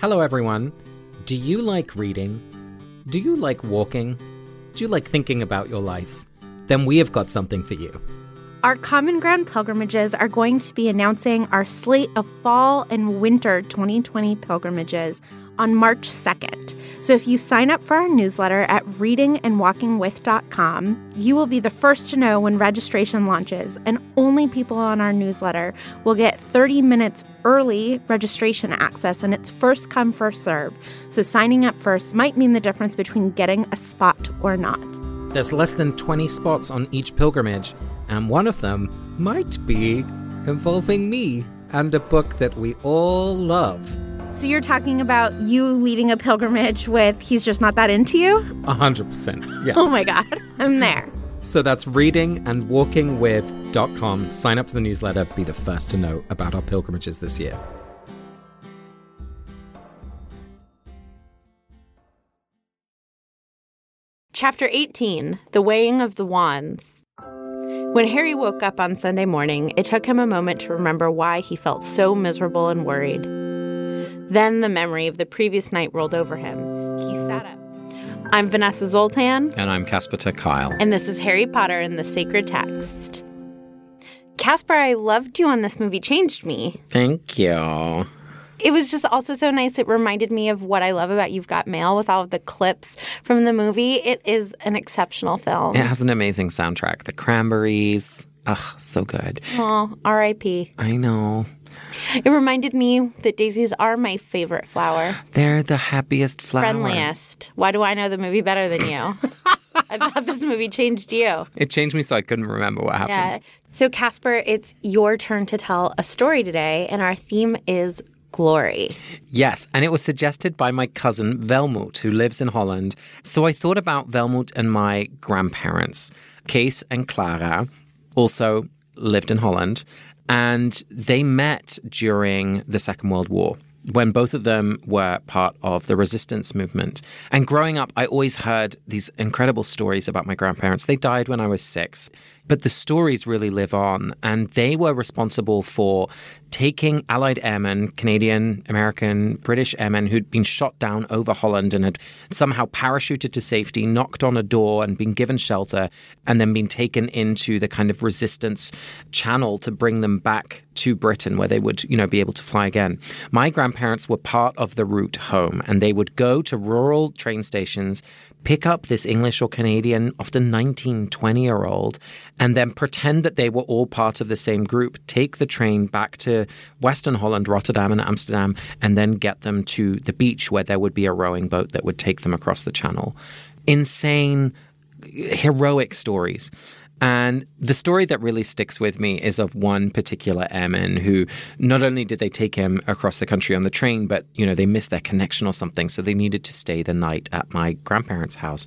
Hello, everyone. Do you like reading? Do you like walking? Do you like thinking about your life? Then we have got something for you. Our Common Ground pilgrimages are going to be announcing our slate of fall and winter 2020 pilgrimages on March 2nd. So if you sign up for our newsletter at readingandwalkingwith.com, you will be the first to know when registration launches, and only people on our newsletter will get 30 minutes early registration access, and it's first come, first serve. So signing up first might mean the difference between getting a spot or not. There's less than 20 spots on each pilgrimage, and one of them might be involving me and a book that we all love. So you're talking about you leading a pilgrimage with He's Just Not That Into You? A hundred percent. Yeah. Oh my God, I'm there. So that's readingandwalkingwith.com. Sign up to the newsletter, be the first to know about our pilgrimages this year. Chapter 18 The Weighing of the Wands. When Harry woke up on Sunday morning, it took him a moment to remember why he felt so miserable and worried. Then the memory of the previous night rolled over him. He sat up. I'm Vanessa Zoltan. And I'm Casper ter Kuile. And this is Harry Potter and the Sacred Text. Casper, I loved you on This Movie Changed Me. Thank you. It was just also so nice. It reminded me of what I love about You've Got Mail with all of the clips from the movie. It is an exceptional film. It has an amazing soundtrack. The Cranberries. Ugh, so good. Oh, R.I.P. I know. It reminded me that daisies are my favorite flower. They're the happiest flower. Friendliest. Why do I know the movie better than you? I thought this movie changed you. It changed me so I couldn't remember what happened. Yeah. So, Casper, it's your turn to tell a story today, and our theme is glory. Yes, and it was suggested by my cousin Velmoot, who lives in Holland. So I thought about Velmoot and my grandparents. Kees and Clara also lived in Holland, and they met during the Second World War when both of them were part of the resistance movement. And growing up, I always heard these incredible stories about my grandparents. They died when I was six, but the stories really live on. And they were responsible for taking Allied airmen, Canadian, American, British airmen who'd been shot down over Holland and had somehow parachuted to safety, knocked on a door and been given shelter, and then been taken into the kind of resistance channel to bring them back to Britain where they would, you know, be able to fly again. My grandparents were part of the route home and they would go to rural train stations, pick up this English or Canadian, often 19, 20 year old, and then pretend that they were all part of the same group, take the train back to Western Holland, Rotterdam, and Amsterdam, and then get them to the beach where there would be a rowing boat that would take them across the channel. Insane, heroic stories. And the story that really sticks with me is of one particular airman who not only did they take him across the country on the train, but you know they missed their connection or something, so they needed to stay the night at my grandparents' house.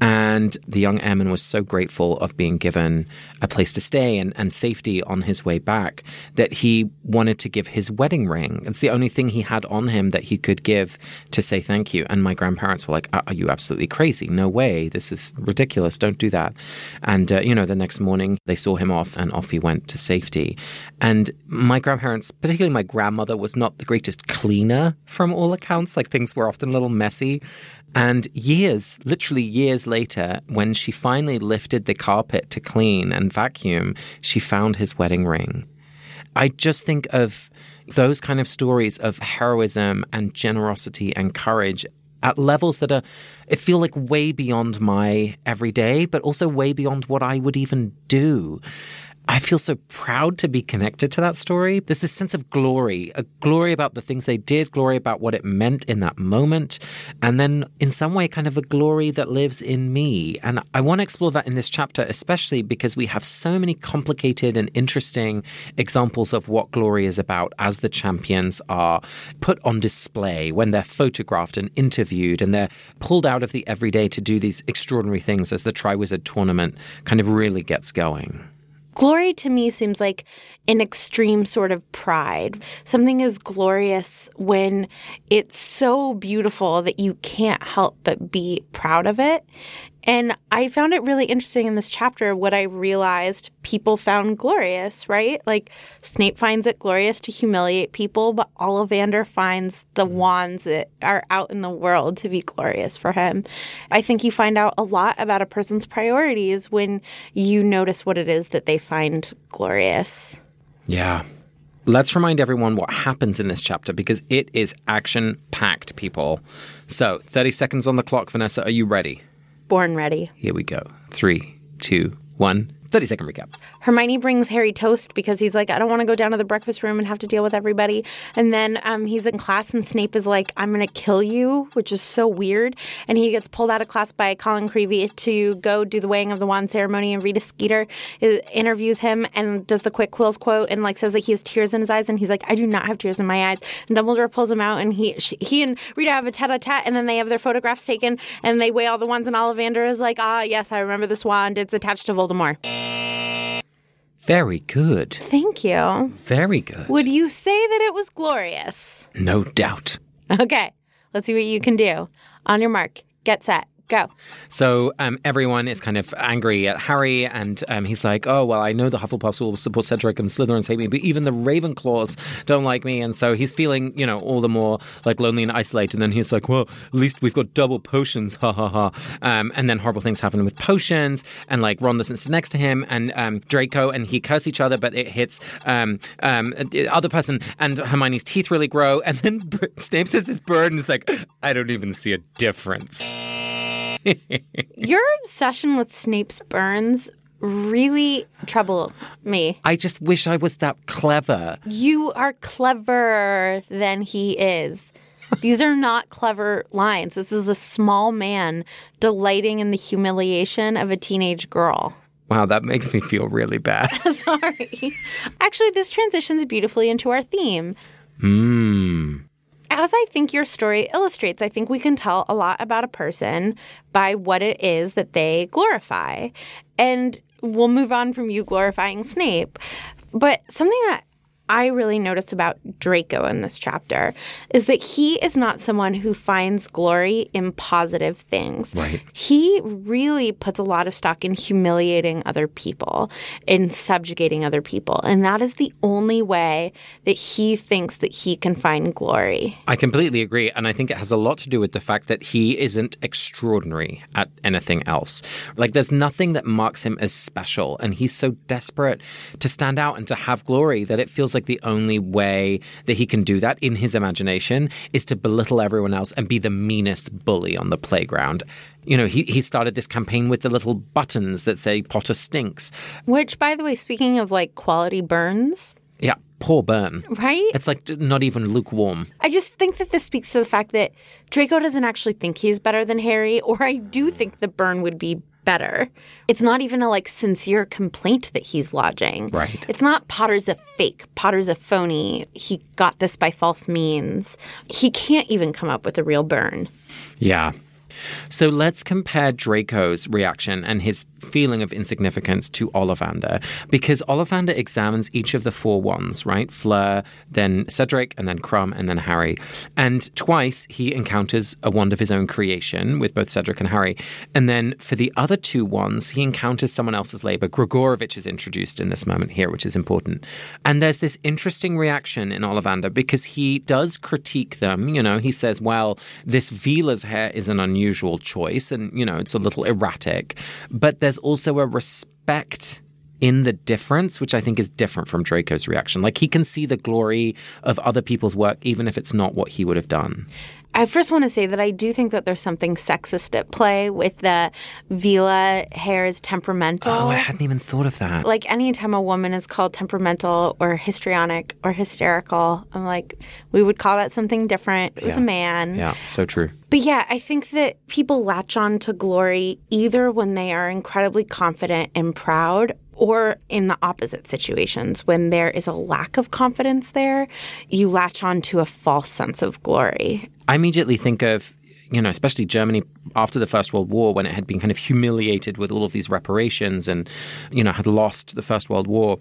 And the young airman was so grateful of being given a place to stay and, and safety on his way back that he wanted to give his wedding ring. It's the only thing he had on him that he could give to say thank you. And my grandparents were like, Are you absolutely crazy? No way. This is ridiculous. Don't do that. And, uh, you know, the next morning they saw him off and off he went to safety. And my grandparents, particularly my grandmother, was not the greatest cleaner from all accounts. Like things were often a little messy. And years, literally years later, when she finally lifted the carpet to clean and vacuum, she found his wedding ring. I just think of those kind of stories of heroism and generosity and courage at levels that are, it feel like way beyond my everyday, but also way beyond what I would even do. I feel so proud to be connected to that story. There's this sense of glory, a glory about the things they did, glory about what it meant in that moment, and then in some way, kind of a glory that lives in me. And I want to explore that in this chapter, especially because we have so many complicated and interesting examples of what glory is about as the champions are put on display when they're photographed and interviewed and they're pulled out of the everyday to do these extraordinary things as the Triwizard tournament kind of really gets going. Glory to me seems like an extreme sort of pride. Something is glorious when it's so beautiful that you can't help but be proud of it. And I found it really interesting in this chapter what I realized people found glorious, right? Like Snape finds it glorious to humiliate people, but Ollivander finds the mm. wands that are out in the world to be glorious for him. I think you find out a lot about a person's priorities when you notice what it is that they find glorious. Yeah. Let's remind everyone what happens in this chapter because it is action packed, people. So, 30 seconds on the clock, Vanessa. Are you ready? Born ready. Here we go. Three, two, one. 30 second recap. Hermione brings Harry toast because he's like, I don't want to go down to the breakfast room and have to deal with everybody. And then um, he's in class, and Snape is like, I'm going to kill you, which is so weird. And he gets pulled out of class by Colin Creevey to go do the weighing of the wand ceremony. And Rita Skeeter interviews him and does the quick quills quote and like says that he has tears in his eyes. And he's like, I do not have tears in my eyes. And Dumbledore pulls him out, and he she, he and Rita have a tete a tete, and then they have their photographs taken, and they weigh all the wands. And Ollivander is like, Ah, yes, I remember this wand. It's attached to Voldemort. Very good. Thank you. Very good. Would you say that it was glorious? No doubt. Okay, let's see what you can do. On your mark, get set, go. So um, everyone is kind of angry at Harry, and um, he's like, "Oh well, I know the Hufflepuffs will support Cedric and Slytherins hate me, but even the Ravenclaws don't like me." And so he's feeling, you know, all the more like lonely and isolated. And then he's like, "Well, at least we've got double potions, ha ha ha." Um, and then horrible things happen with potions, and like Ron doesn't sit next to him, and um, Draco and he curse each other, but it hits um, um, the other person, and Hermione's teeth really grow, and then Snape says this bird, and it's like, "I don't even see a difference." Your obsession with Snape's burns really trouble me. I just wish I was that clever. You are cleverer than he is. These are not clever lines. This is a small man delighting in the humiliation of a teenage girl. Wow, that makes me feel really bad. Sorry. Actually, this transitions beautifully into our theme. Hmm. As I think your story illustrates, I think we can tell a lot about a person by what it is that they glorify. And we'll move on from you glorifying Snape. But something that I really notice about Draco in this chapter is that he is not someone who finds glory in positive things. Right. He really puts a lot of stock in humiliating other people, in subjugating other people. And that is the only way that he thinks that he can find glory. I completely agree. And I think it has a lot to do with the fact that he isn't extraordinary at anything else. Like, there's nothing that marks him as special. And he's so desperate to stand out and to have glory that it feels like the only way that he can do that in his imagination is to belittle everyone else and be the meanest bully on the playground. You know, he, he started this campaign with the little buttons that say Potter stinks. Which, by the way, speaking of like quality burns, Yeah, poor burn. right? It's like not even lukewarm. I just think that this speaks to the fact that Draco doesn't actually think he's better than Harry, or I do think the burn would be better. It's not even a like sincere complaint that he's lodging. Right. It's not Potter's a fake, Potter's a phony. He got this by false means. He can't even come up with a real burn. Yeah. So let's compare Draco's reaction and his feeling of insignificance to Ollivander, because Ollivander examines each of the four wands, right? Fleur, then Cedric, and then Krum, and then Harry. And twice he encounters a wand of his own creation with both Cedric and Harry. And then for the other two wands, he encounters someone else's labor. Gregorovitch is introduced in this moment here, which is important. And there's this interesting reaction in Ollivander because he does critique them. You know, he says, well, this Veela's hair is an unusual choice and, you know, it's a little erratic. But there's also a respect in the difference, which I think is different from Draco's reaction. Like he can see the glory of other people's work, even if it's not what he would have done. I first want to say that I do think that there's something sexist at play with the Veela hair is temperamental. Oh, I hadn't even thought of that. like anytime a woman is called temperamental or histrionic or hysterical, I'm like, we would call that something different. It was Yeah. a man. Yeah, so true. But yeah, I think that people latch on to glory either when they are incredibly confident and proud or in the opposite situations when there is a lack of confidence there, you latch on to a false sense of glory. I immediately think of, you know, especially Germany after the First World War when it had been kind of humiliated with all of these reparations and, you know, had lost the First World War.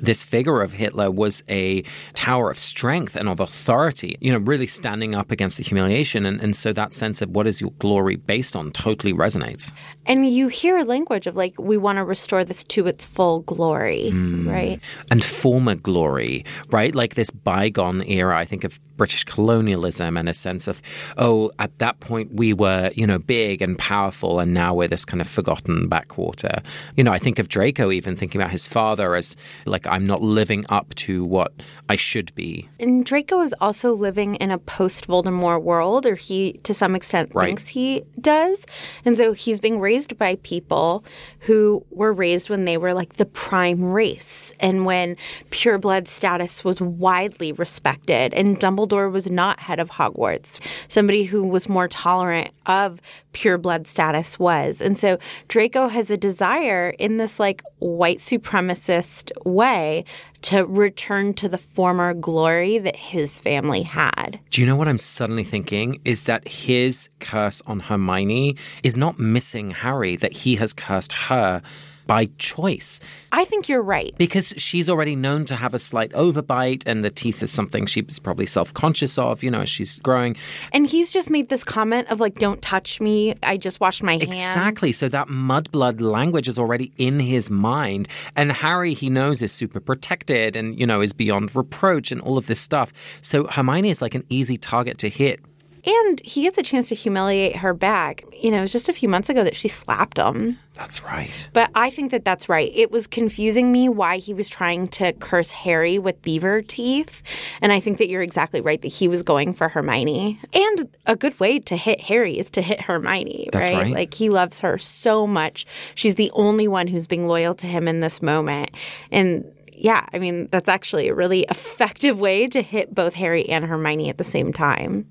this figure of Hitler was a tower of strength and of authority, you know, really standing up against the humiliation. And, and so that sense of what is your glory based on totally resonates. And you hear a language of like, we want to restore this to its full glory, mm. right? And former glory, right? Like this bygone era, I think of British colonialism and a sense of, oh, at that point we were, you know, big and powerful, and now we're this kind of forgotten backwater. You know, I think of Draco even thinking about his father as like, I'm not living up to what I should be. And Draco is also living in a post Voldemort world, or he, to some extent, right. thinks he does. And so he's being raised by people who were raised when they were like the prime race and when pureblood status was widely respected. And Dumbledore was not head of Hogwarts. Somebody who was more tolerant of pureblood status was. And so Draco has a desire in this like white supremacist way to return to the former glory that his family had. Do you know what I'm suddenly thinking? Is that his curse on Hermione is not missing Harry, that he has cursed her by choice. I think you're right. Because she's already known to have a slight overbite, and the teeth is something she's probably self conscious of, you know, as she's growing. And he's just made this comment of, like, don't touch me. I just washed my hands. Exactly. So that mudblood language is already in his mind. And Harry, he knows, is super protected and, you know, is beyond reproach and all of this stuff. So Hermione is like an easy target to hit and he gets a chance to humiliate her back. You know, it was just a few months ago that she slapped him. That's right. But I think that that's right. It was confusing me why he was trying to curse Harry with beaver teeth. And I think that you're exactly right that he was going for Hermione. And a good way to hit Harry is to hit Hermione, that's right? right? Like he loves her so much. She's the only one who's being loyal to him in this moment. And yeah, I mean, that's actually a really effective way to hit both Harry and Hermione at the same time.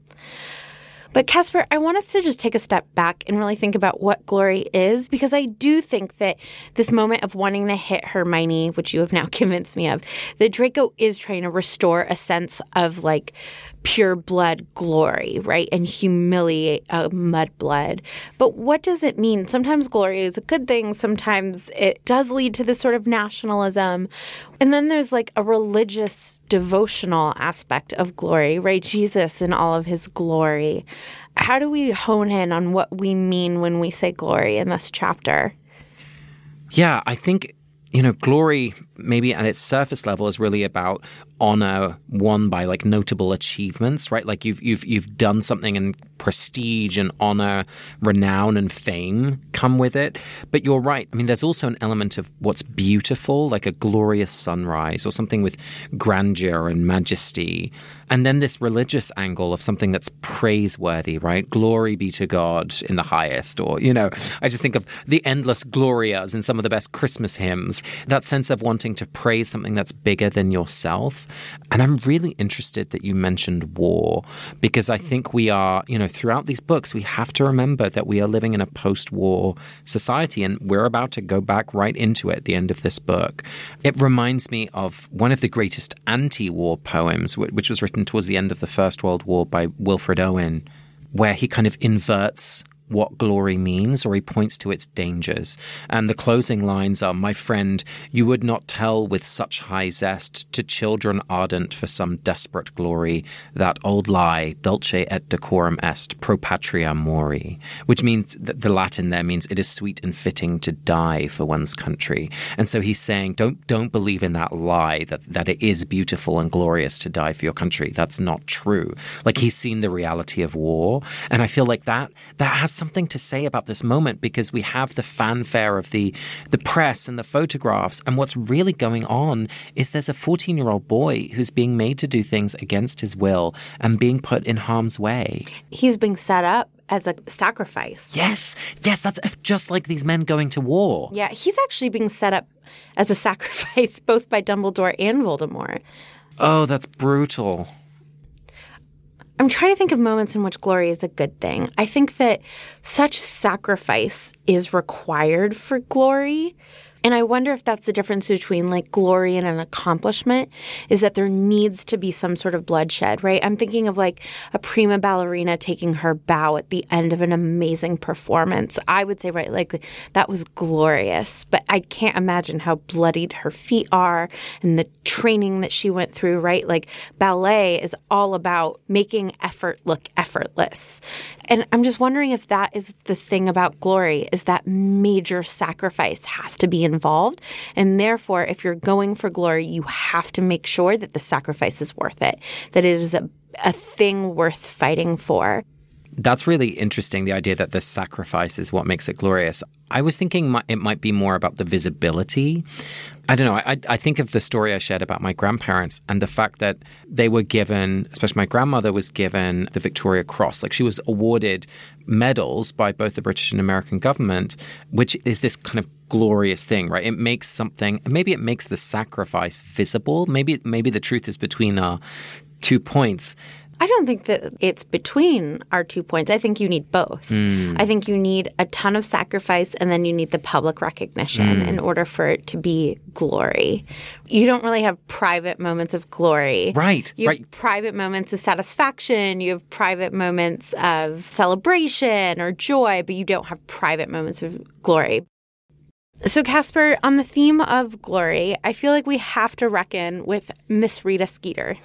But Casper, I want us to just take a step back and really think about what glory is, because I do think that this moment of wanting to hit Hermione, which you have now convinced me of, that Draco is trying to restore a sense of like pure blood glory, right? And humiliate a mudblood. But what does it mean? Sometimes glory is a good thing. Sometimes it does lead to this sort of nationalism. And then there's like a religious devotional aspect of glory, right? Jesus in all of his glory. How do we hone in on what we mean when we say glory in this chapter? Yeah, I think you know, glory maybe at its surface level is really about honor won by like notable achievements, right? Like you've you've you've done something and prestige and honor, renown and fame come with it. But you're right. I mean, there's also an element of what's beautiful, like a glorious sunrise or something with grandeur and majesty. And then this religious angle of something that's praiseworthy, right? Glory be to God in the highest. Or, you know, I just think of the endless glorias in some of the best Christmas hymns. That sense of wanting to praise something that's bigger than yourself. And I'm really interested that you mentioned war because I think we are, you know, throughout these books, we have to remember that we are living in a post war society and we're about to go back right into it at the end of this book. It reminds me of one of the greatest anti war poems, which was written towards the end of the First World War by Wilfred Owen, where he kind of inverts what glory means or he points to its dangers. And the closing lines are My friend, you would not tell with such high zest to children ardent for some desperate glory that old lie, dulce et decorum est, pro patria mori, which means that the Latin there means it is sweet and fitting to die for one's country. And so he's saying, don't, don't believe in that lie that, that it is beautiful and glorious to die for your country. That's not true. Like he's seen the reality of war. And I feel like that, that has something to say about this moment because we have the fanfare of the the press and the photographs and what's really going on is there's a 14-year-old boy who's being made to do things against his will and being put in harm's way. He's being set up as a sacrifice. Yes. Yes, that's just like these men going to war. Yeah, he's actually being set up as a sacrifice both by Dumbledore and Voldemort. Oh, that's brutal. I'm trying to think of moments in which glory is a good thing. I think that such sacrifice is required for glory. And I wonder if that's the difference between like glory and an accomplishment is that there needs to be some sort of bloodshed, right? I'm thinking of like a prima ballerina taking her bow at the end of an amazing performance. I would say, right, like that was glorious, but I can't imagine how bloodied her feet are and the training that she went through, right? Like ballet is all about making effort look effortless. And I'm just wondering if that is the thing about glory is that major sacrifice has to be involved. And therefore, if you're going for glory, you have to make sure that the sacrifice is worth it, that it is a, a thing worth fighting for. That's really interesting, the idea that the sacrifice is what makes it glorious. I was thinking it might be more about the visibility. I don't know. I, I think of the story I shared about my grandparents and the fact that they were given, especially my grandmother was given the Victoria Cross. Like she was awarded medals by both the British and American government, which is this kind of glorious thing, right? It makes something, maybe it makes the sacrifice visible. Maybe, maybe the truth is between two points. I don't think that it's between our two points. I think you need both. Mm. I think you need a ton of sacrifice and then you need the public recognition mm. in order for it to be glory. You don't really have private moments of glory. Right. You right. have private moments of satisfaction, you have private moments of celebration or joy, but you don't have private moments of glory. So, Casper, on the theme of glory, I feel like we have to reckon with Miss Rita Skeeter.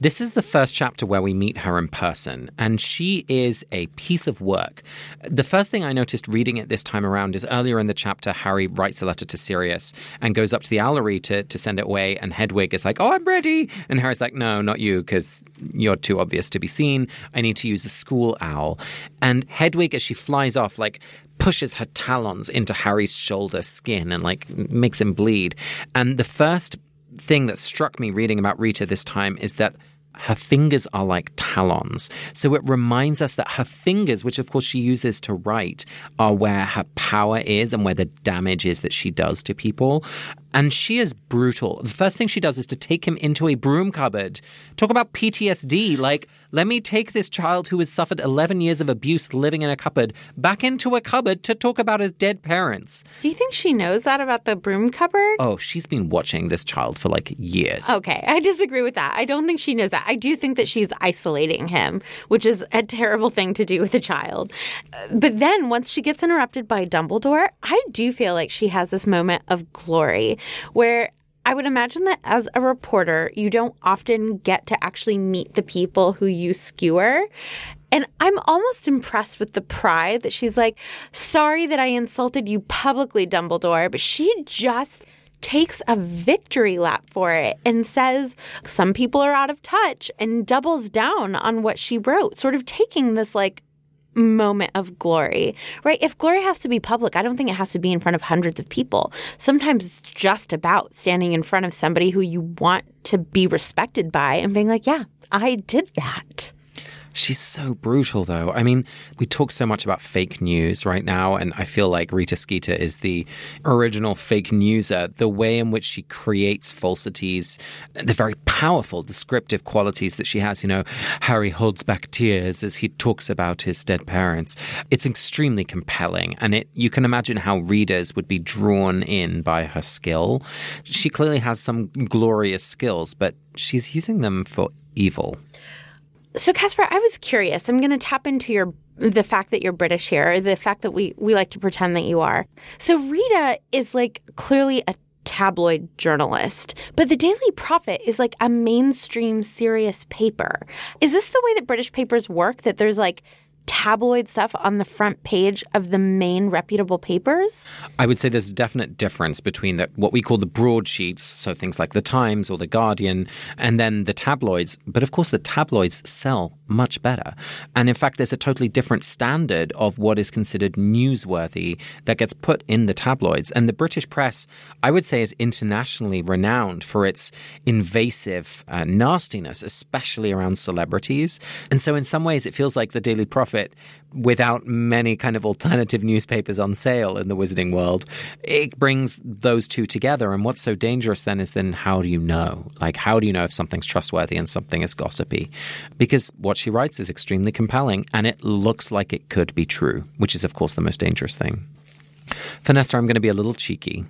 This is the first chapter where we meet her in person, and she is a piece of work. The first thing I noticed reading it this time around is earlier in the chapter, Harry writes a letter to Sirius and goes up to the Owlery to, to send it away, and Hedwig is like, Oh, I'm ready. And Harry's like, No, not you, because you're too obvious to be seen. I need to use a school owl. And Hedwig, as she flies off, like, pushes her talons into Harry's shoulder skin and like makes him bleed. And the first thing that struck me reading about Rita this time is that her fingers are like talons. So it reminds us that her fingers, which of course she uses to write, are where her power is and where the damage is that she does to people. And she is brutal. The first thing she does is to take him into a broom cupboard. Talk about PTSD. Like, let me take this child who has suffered 11 years of abuse living in a cupboard back into a cupboard to talk about his dead parents. Do you think she knows that about the broom cupboard? Oh, she's been watching this child for like years. Okay, I disagree with that. I don't think she knows that. I do think that she's isolating him, which is a terrible thing to do with a child. But then once she gets interrupted by Dumbledore, I do feel like she has this moment of glory where I would imagine that as a reporter, you don't often get to actually meet the people who you skewer. And I'm almost impressed with the pride that she's like, sorry that I insulted you publicly, Dumbledore, but she just takes a victory lap for it and says some people are out of touch and doubles down on what she wrote, sort of taking this like moment of glory, right? If glory has to be public, I don't think it has to be in front of hundreds of people. Sometimes it's just about standing in front of somebody who you want to be respected by and being like, yeah, I did that. She's so brutal, though. I mean, we talk so much about fake news right now, and I feel like Rita Skeeter is the original fake newser. The way in which she creates falsities, the very powerful descriptive qualities that she has. You know, Harry holds back tears as he talks about his dead parents. It's extremely compelling, and it you can imagine how readers would be drawn in by her skill. She clearly has some glorious skills, but she's using them for evil. So, Casper, I was curious. I'm going to tap into your the fact that you're British here, the fact that we we like to pretend that you are. So, Rita is like clearly a tabloid journalist, but the Daily Prophet is like a mainstream serious paper. Is this the way that British papers work? That there's like tabloid stuff on the front page of the main reputable papers? I would say there's a definite difference between the, what we call the broadsheets, so things like the Times or the Guardian, and then the tabloids. But of course, the tabloids sell much better. And in fact, there's a totally different standard of what is considered newsworthy that gets put in the tabloids. And the British press, I would say, is internationally renowned for its invasive uh, nastiness, especially around celebrities. And so, in some ways, it feels like the Daily Prophet without many kind of alternative newspapers on sale in the wizarding world. It brings those two together. And what's so dangerous then is then how do you know? Like, how do you know if something's trustworthy and something is gossipy? Because what she writes is extremely compelling and it looks like it could be true, which is, of course, the most dangerous thing. Vanessa, I'm going to be a little cheeky.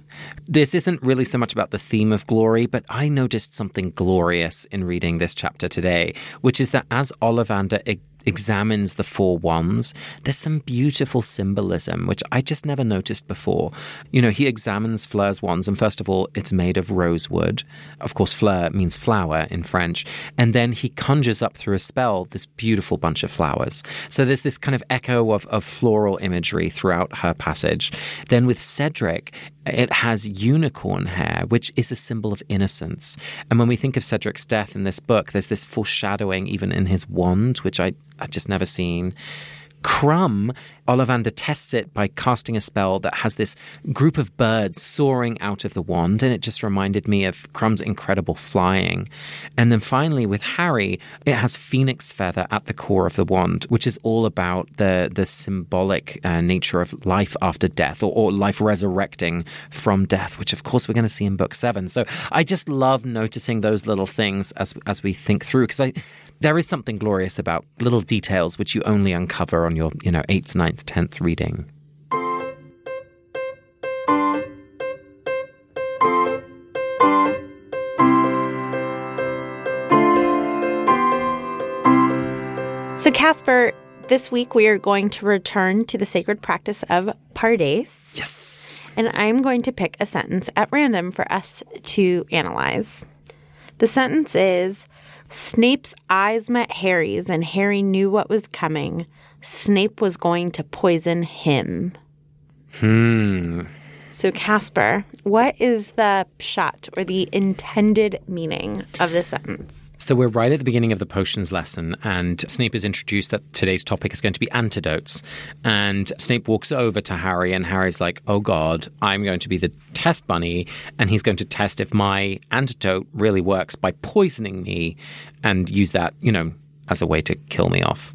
This isn't really so much about the theme of glory, but I noticed something glorious in reading this chapter today, which is that as Ollivander examines the four wands, there's some beautiful symbolism, which I just never noticed before. You know, he examines Fleur's wands, and first of all, it's made of rosewood. Of course, Fleur means flower in French. And then he conjures up through a spell this beautiful bunch of flowers. So there's this kind of echo of, of floral imagery throughout her passage. Then with Cedric, it has unicorn hair, which is a symbol of innocence. And when we think of Cedric's death in this book, there's this foreshadowing even in his wand, which I, I just never seen. Krum, Ollivander tests it by casting a spell that has this group of birds soaring out of the wand, and it just reminded me of Krum's incredible flying. And then finally, with Harry, it has phoenix feather at the core of the wand, which is all about the the symbolic uh, nature of life after death, or, or life resurrecting from death, which of course we're going to see in book seven. So I just love noticing those little things as as we think through, because I there is something glorious about little details which you only uncover on your, you know, eighth, ninth, tenth reading. So, Casper, this week we are going to return to the sacred practice of Pardes. Yes. And I'm going to pick a sentence at random for us to analyze. The sentence is Snape's eyes met Harry's, and Harry knew what was coming. Snape was going to poison him. Hmm. So, Casper, what is the peshat or the intended meaning of this sentence? So, we're right at the beginning of the potions lesson, and Snape is introduced that today's topic is going to be antidotes. And Snape walks over to Harry, and Harry's like, Oh God, I'm going to be the test bunny, and he's going to test if my antidote really works by poisoning me and use that, you know, as a way to kill me off.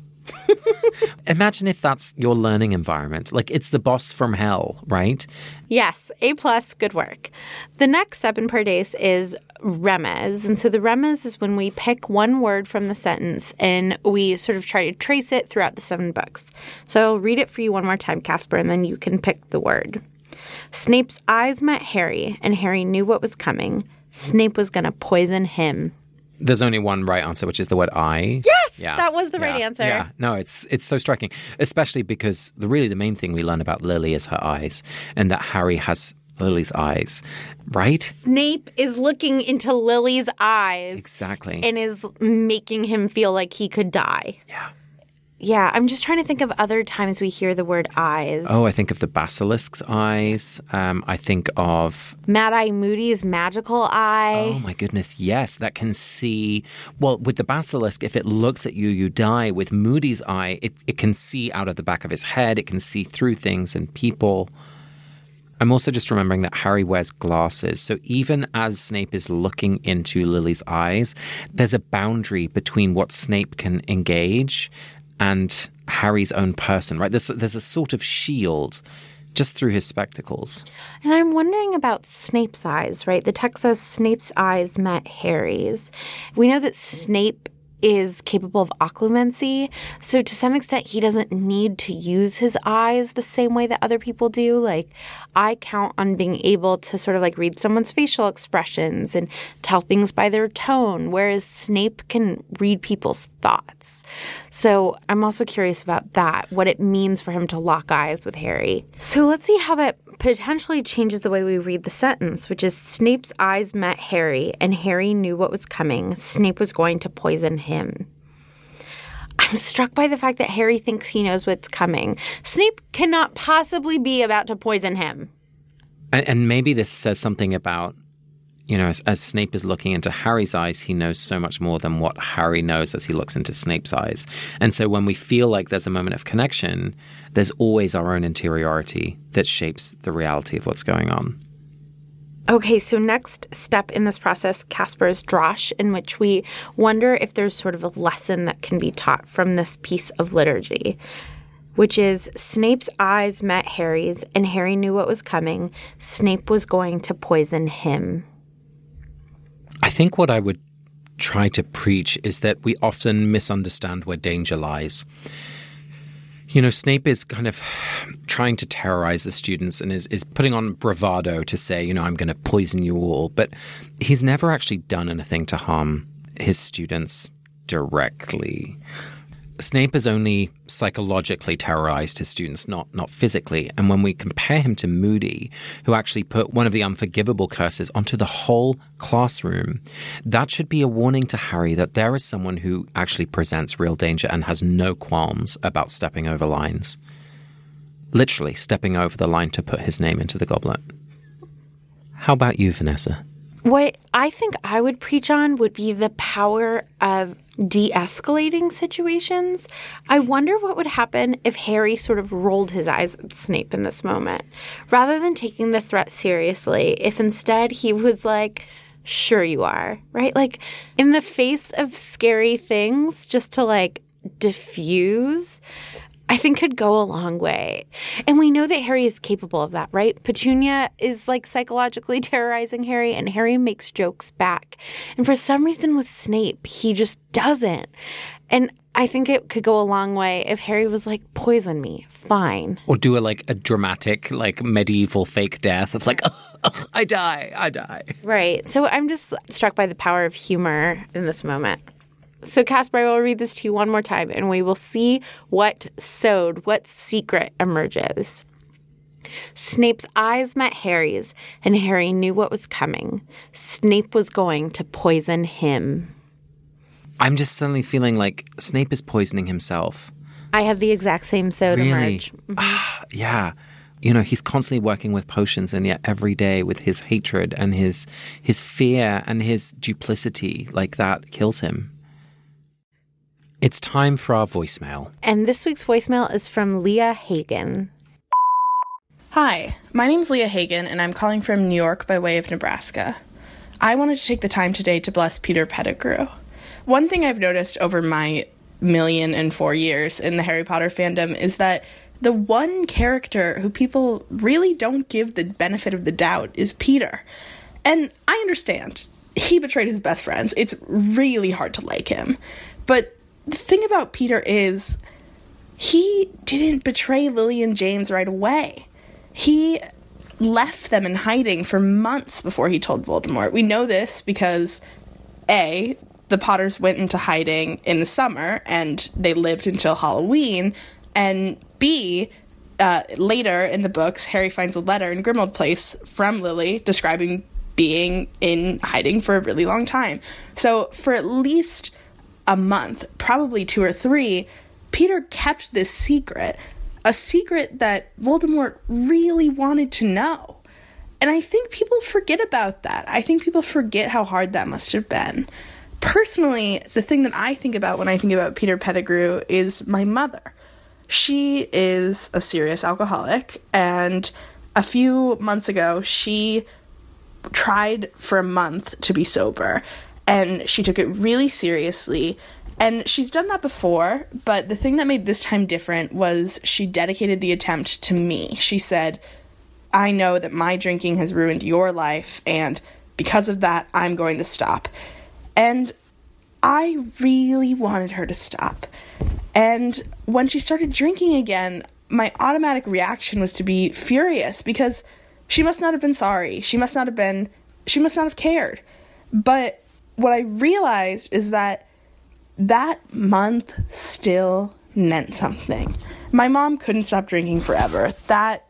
Imagine if that's your learning environment. Like it's the boss from hell, right? Yes, A plus, good work. The next step in Pardes is remez. And so the remez is when we pick one word from the sentence and we sort of try to trace it throughout the seven books. So I'll read it for you one more time, Casper, and then you can pick the word. Snape's eyes met Harry, and Harry knew what was coming. Snape was going to poison him. There's only one right answer, which is the word "I." Yes, yeah. that was the yeah. right answer. Yeah, no, it's it's so striking, especially because the really the main thing we learn about Lily is her eyes, and that Harry has Lily's eyes, right? Snape is looking into Lily's eyes, exactly, and is making him feel like he could die. Yeah. Yeah, I'm just trying to think of other times we hear the word eyes. Oh, I think of the basilisk's eyes. Um, I think of Mad Eye Moody's magical eye. Oh my goodness, yes, that can see. Well, with the basilisk, if it looks at you, you die. With Moody's eye, it, it can see out of the back of his head. It can see through things and people. I'm also just remembering that Harry wears glasses. So even as Snape is looking into Lily's eyes, there's a boundary between what Snape can engage and Harry's own person, right? There's, there's a sort of shield just through his spectacles. And I'm wondering about Snape's eyes, right? The text says Snape's eyes met Harry's. We know that Snape is capable of occlumency. So to some extent, he doesn't need to use his eyes the same way that other people do. Like I count on being able to sort of like read someone's facial expressions and tell things by their tone, whereas Snape can read people's thoughts. So I'm also curious about that, what it means for him to lock eyes with Harry. So let's see how that potentially changes the way we read the sentence, which is Snape's eyes met Harry, and Harry knew what was coming. Snape was going to poison him. I'm struck by the fact that Harry thinks he knows what's coming. Snape cannot possibly be about to poison him. And, and maybe this says something about you know, as, as, Snape is looking into Harry's eyes, he knows so much more than what Harry knows as he looks into Snape's eyes. And so when we feel like there's a moment of connection, there's always our own interiority that shapes the reality of what's going on. Okay, so next step in this process, Casper's drash, in which we wonder if there's sort of a lesson that can be taught from this piece of liturgy which is Snape's eyes met Harry's, and Harry knew what was coming. Snape was going to poison him. I think what I would try to preach is that we often misunderstand where danger lies. You know, Snape is kind of trying to terrorize the students and is, is putting on bravado to say, you know, I'm going to poison you all. But he's never actually done anything to harm his students directly. Snape has only psychologically terrorized his students, not not physically. And when we compare him to Moody, who actually put one of the unforgivable curses onto the whole classroom, that should be a warning to Harry that there is someone who actually presents real danger and has no qualms about stepping over lines. Literally stepping over the line to put his name into the goblet. How about you, Vanessa? What I think I would preach on would be the power of de escalating situations. I wonder what would happen if Harry sort of rolled his eyes at Snape in this moment. Rather than taking the threat seriously, if instead he was like, Sure, you are, right? Like in the face of scary things, just to like diffuse. I think could go a long way. And we know that Harry is capable of that, right? Petunia is like psychologically terrorizing Harry, and Harry makes jokes back. And for some reason with Snape, he just doesn't. And I think it could go a long way if Harry was like, poison me, fine. Or do a like a dramatic, like medieval fake death of like, I die, I die. Right. So I'm just struck by the power of humor in this moment. So, Casper, I will read this to you one more time and we will see what sod, what secret emerges. Snape's eyes met Harry's, and Harry knew what was coming. Snape was going to poison him. I'm just suddenly feeling like Snape is poisoning himself. I have the exact same sod Really? emerge. Yeah. You know, he's constantly working with potions and yet every day with his hatred and his his fear and his duplicity, like that kills him. It's time for our voicemail. And this week's voicemail is from Lia Hagan. Hi, my name's Lia Hagan, and I'm calling from New York by way of Nebraska. I wanted to take the time today to bless Peter Pettigrew. One thing I've noticed over my million and four years in the Harry Potter fandom is that the one character who people really don't give the benefit of the doubt is Peter. And I understand. He betrayed his best friends. It's really hard to like him. But the thing about Peter is he didn't betray Lily and James right away. He left them in hiding for months before he told Voldemort. We know this because A, the Potters went into hiding in the summer and they lived until Halloween, and B, uh, later in the books, Harry finds a letter in Grimmauld Place from Lily describing being in hiding for a really long time. So, for at least a month, probably two or three, Peter kept this secret, a secret that Voldemort really wanted to know. And I think people forget about that. I think people forget how hard that must have been. Personally, the thing that I think about when I think about Peter Pettigrew is my mother. She is a serious alcoholic, and a few months ago, she tried for a month to be sober and she took it really seriously. And she's done that before, but the thing that made this time different was she dedicated the attempt to me. She said, I know that my drinking has ruined your life, and because of that, I'm going to stop. And I really wanted her to stop. And when she started drinking again, my automatic reaction was to be furious because she must not have been sorry. She must not have been, she must not have cared. But what I realized is that that month still meant something. My mom couldn't stop drinking forever. That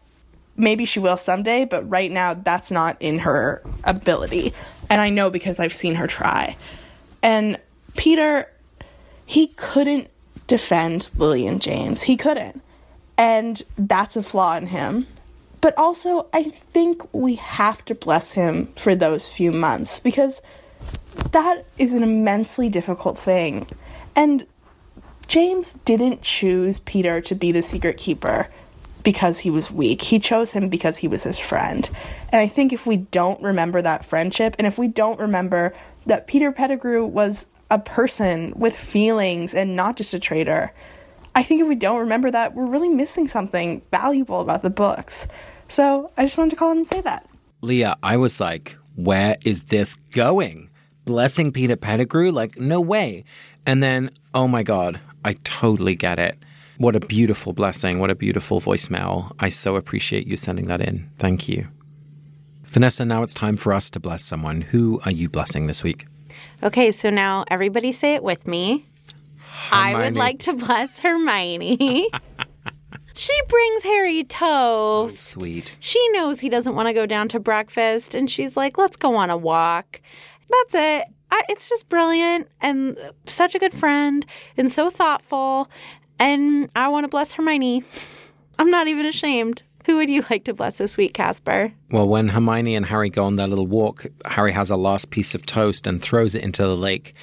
maybe she will someday, but right now that's not in her ability. And I know because I've seen her try. And Peter, he couldn't defend Lily and James. He couldn't. And that's a flaw in him. But also, I think we have to bless him for those few months because that is an immensely difficult thing. And James didn't choose Peter to be the secret keeper because he was weak. He chose him because he was his friend. And I think if we don't remember that friendship, and if we don't remember that Peter Pettigrew was a person with feelings and not just a traitor, I think if we don't remember that, we're really missing something valuable about the books. So I just wanted to call in and say that. Lia, I was like, where is this going? Blessing Peter Pettigrew? Like, no way. And then, oh my God, I totally get it. What a beautiful blessing. What a beautiful voicemail. I so appreciate you sending that in. Thank you. Vanessa, now it's time for us to bless someone. Who are you blessing this week? Okay, so now everybody say it with me. I would like to bless Hermione. she brings Harry So toast. sweet. She knows he doesn't want to go down to breakfast, and she's like, let's go on a walk. That's it. I, it's just brilliant and such a good friend and so thoughtful. And I want to bless Hermione. I'm not even ashamed. Who would you like to bless this week, Casper? Well, when Hermione and Harry go on their little walk, Harry has a last piece of toast and throws it into the lake.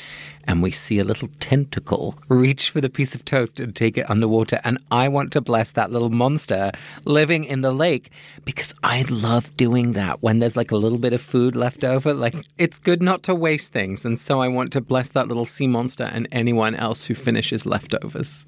And we see a little tentacle reach for the piece of toast and take it underwater. And I want to bless that little monster living in the lake because I love doing that when there's like a little bit of food left over. Like, it's good not to waste things. And so I want to bless that little sea monster and anyone else who finishes leftovers.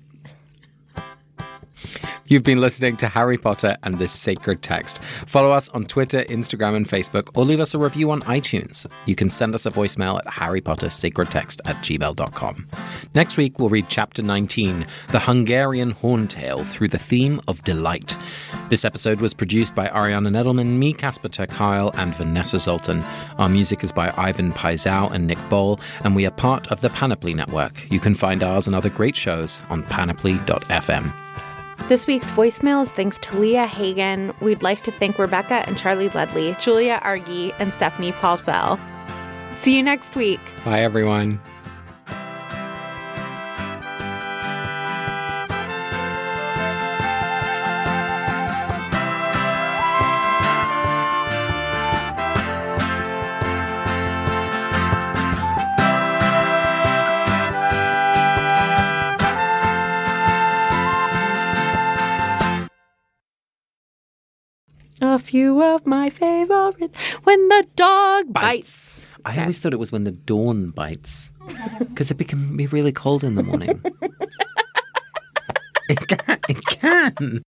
You've been listening to Harry Potter and this sacred text. Follow us on Twitter, Instagram, and Facebook, or leave us a review on iTunes. You can send us a voicemail at Harry Potter Sacred Text at gmail.com. Next week, we'll read Chapter 19, The Hungarian Horntail Through the Theme of Delight. This episode was produced by Ariana Nedelman, me, Casper ter Kuile, and Vanessa Zoltan. Our music is by Ivan Paisau and Nick Bowl, and we are part of the Panoply Network. You can find ours and other great shows on panoply.fm. This week's voicemail is thanks to Lia Hagan. We'd like to thank Rebecca and Charlie Ledley, Julia Argy, and Stephanie Paulsell. See you next week. Bye, everyone. Few of my favorites. When the dog bites. I always thought it was when the dawn bites because it can be really cold in the morning. it can. It can.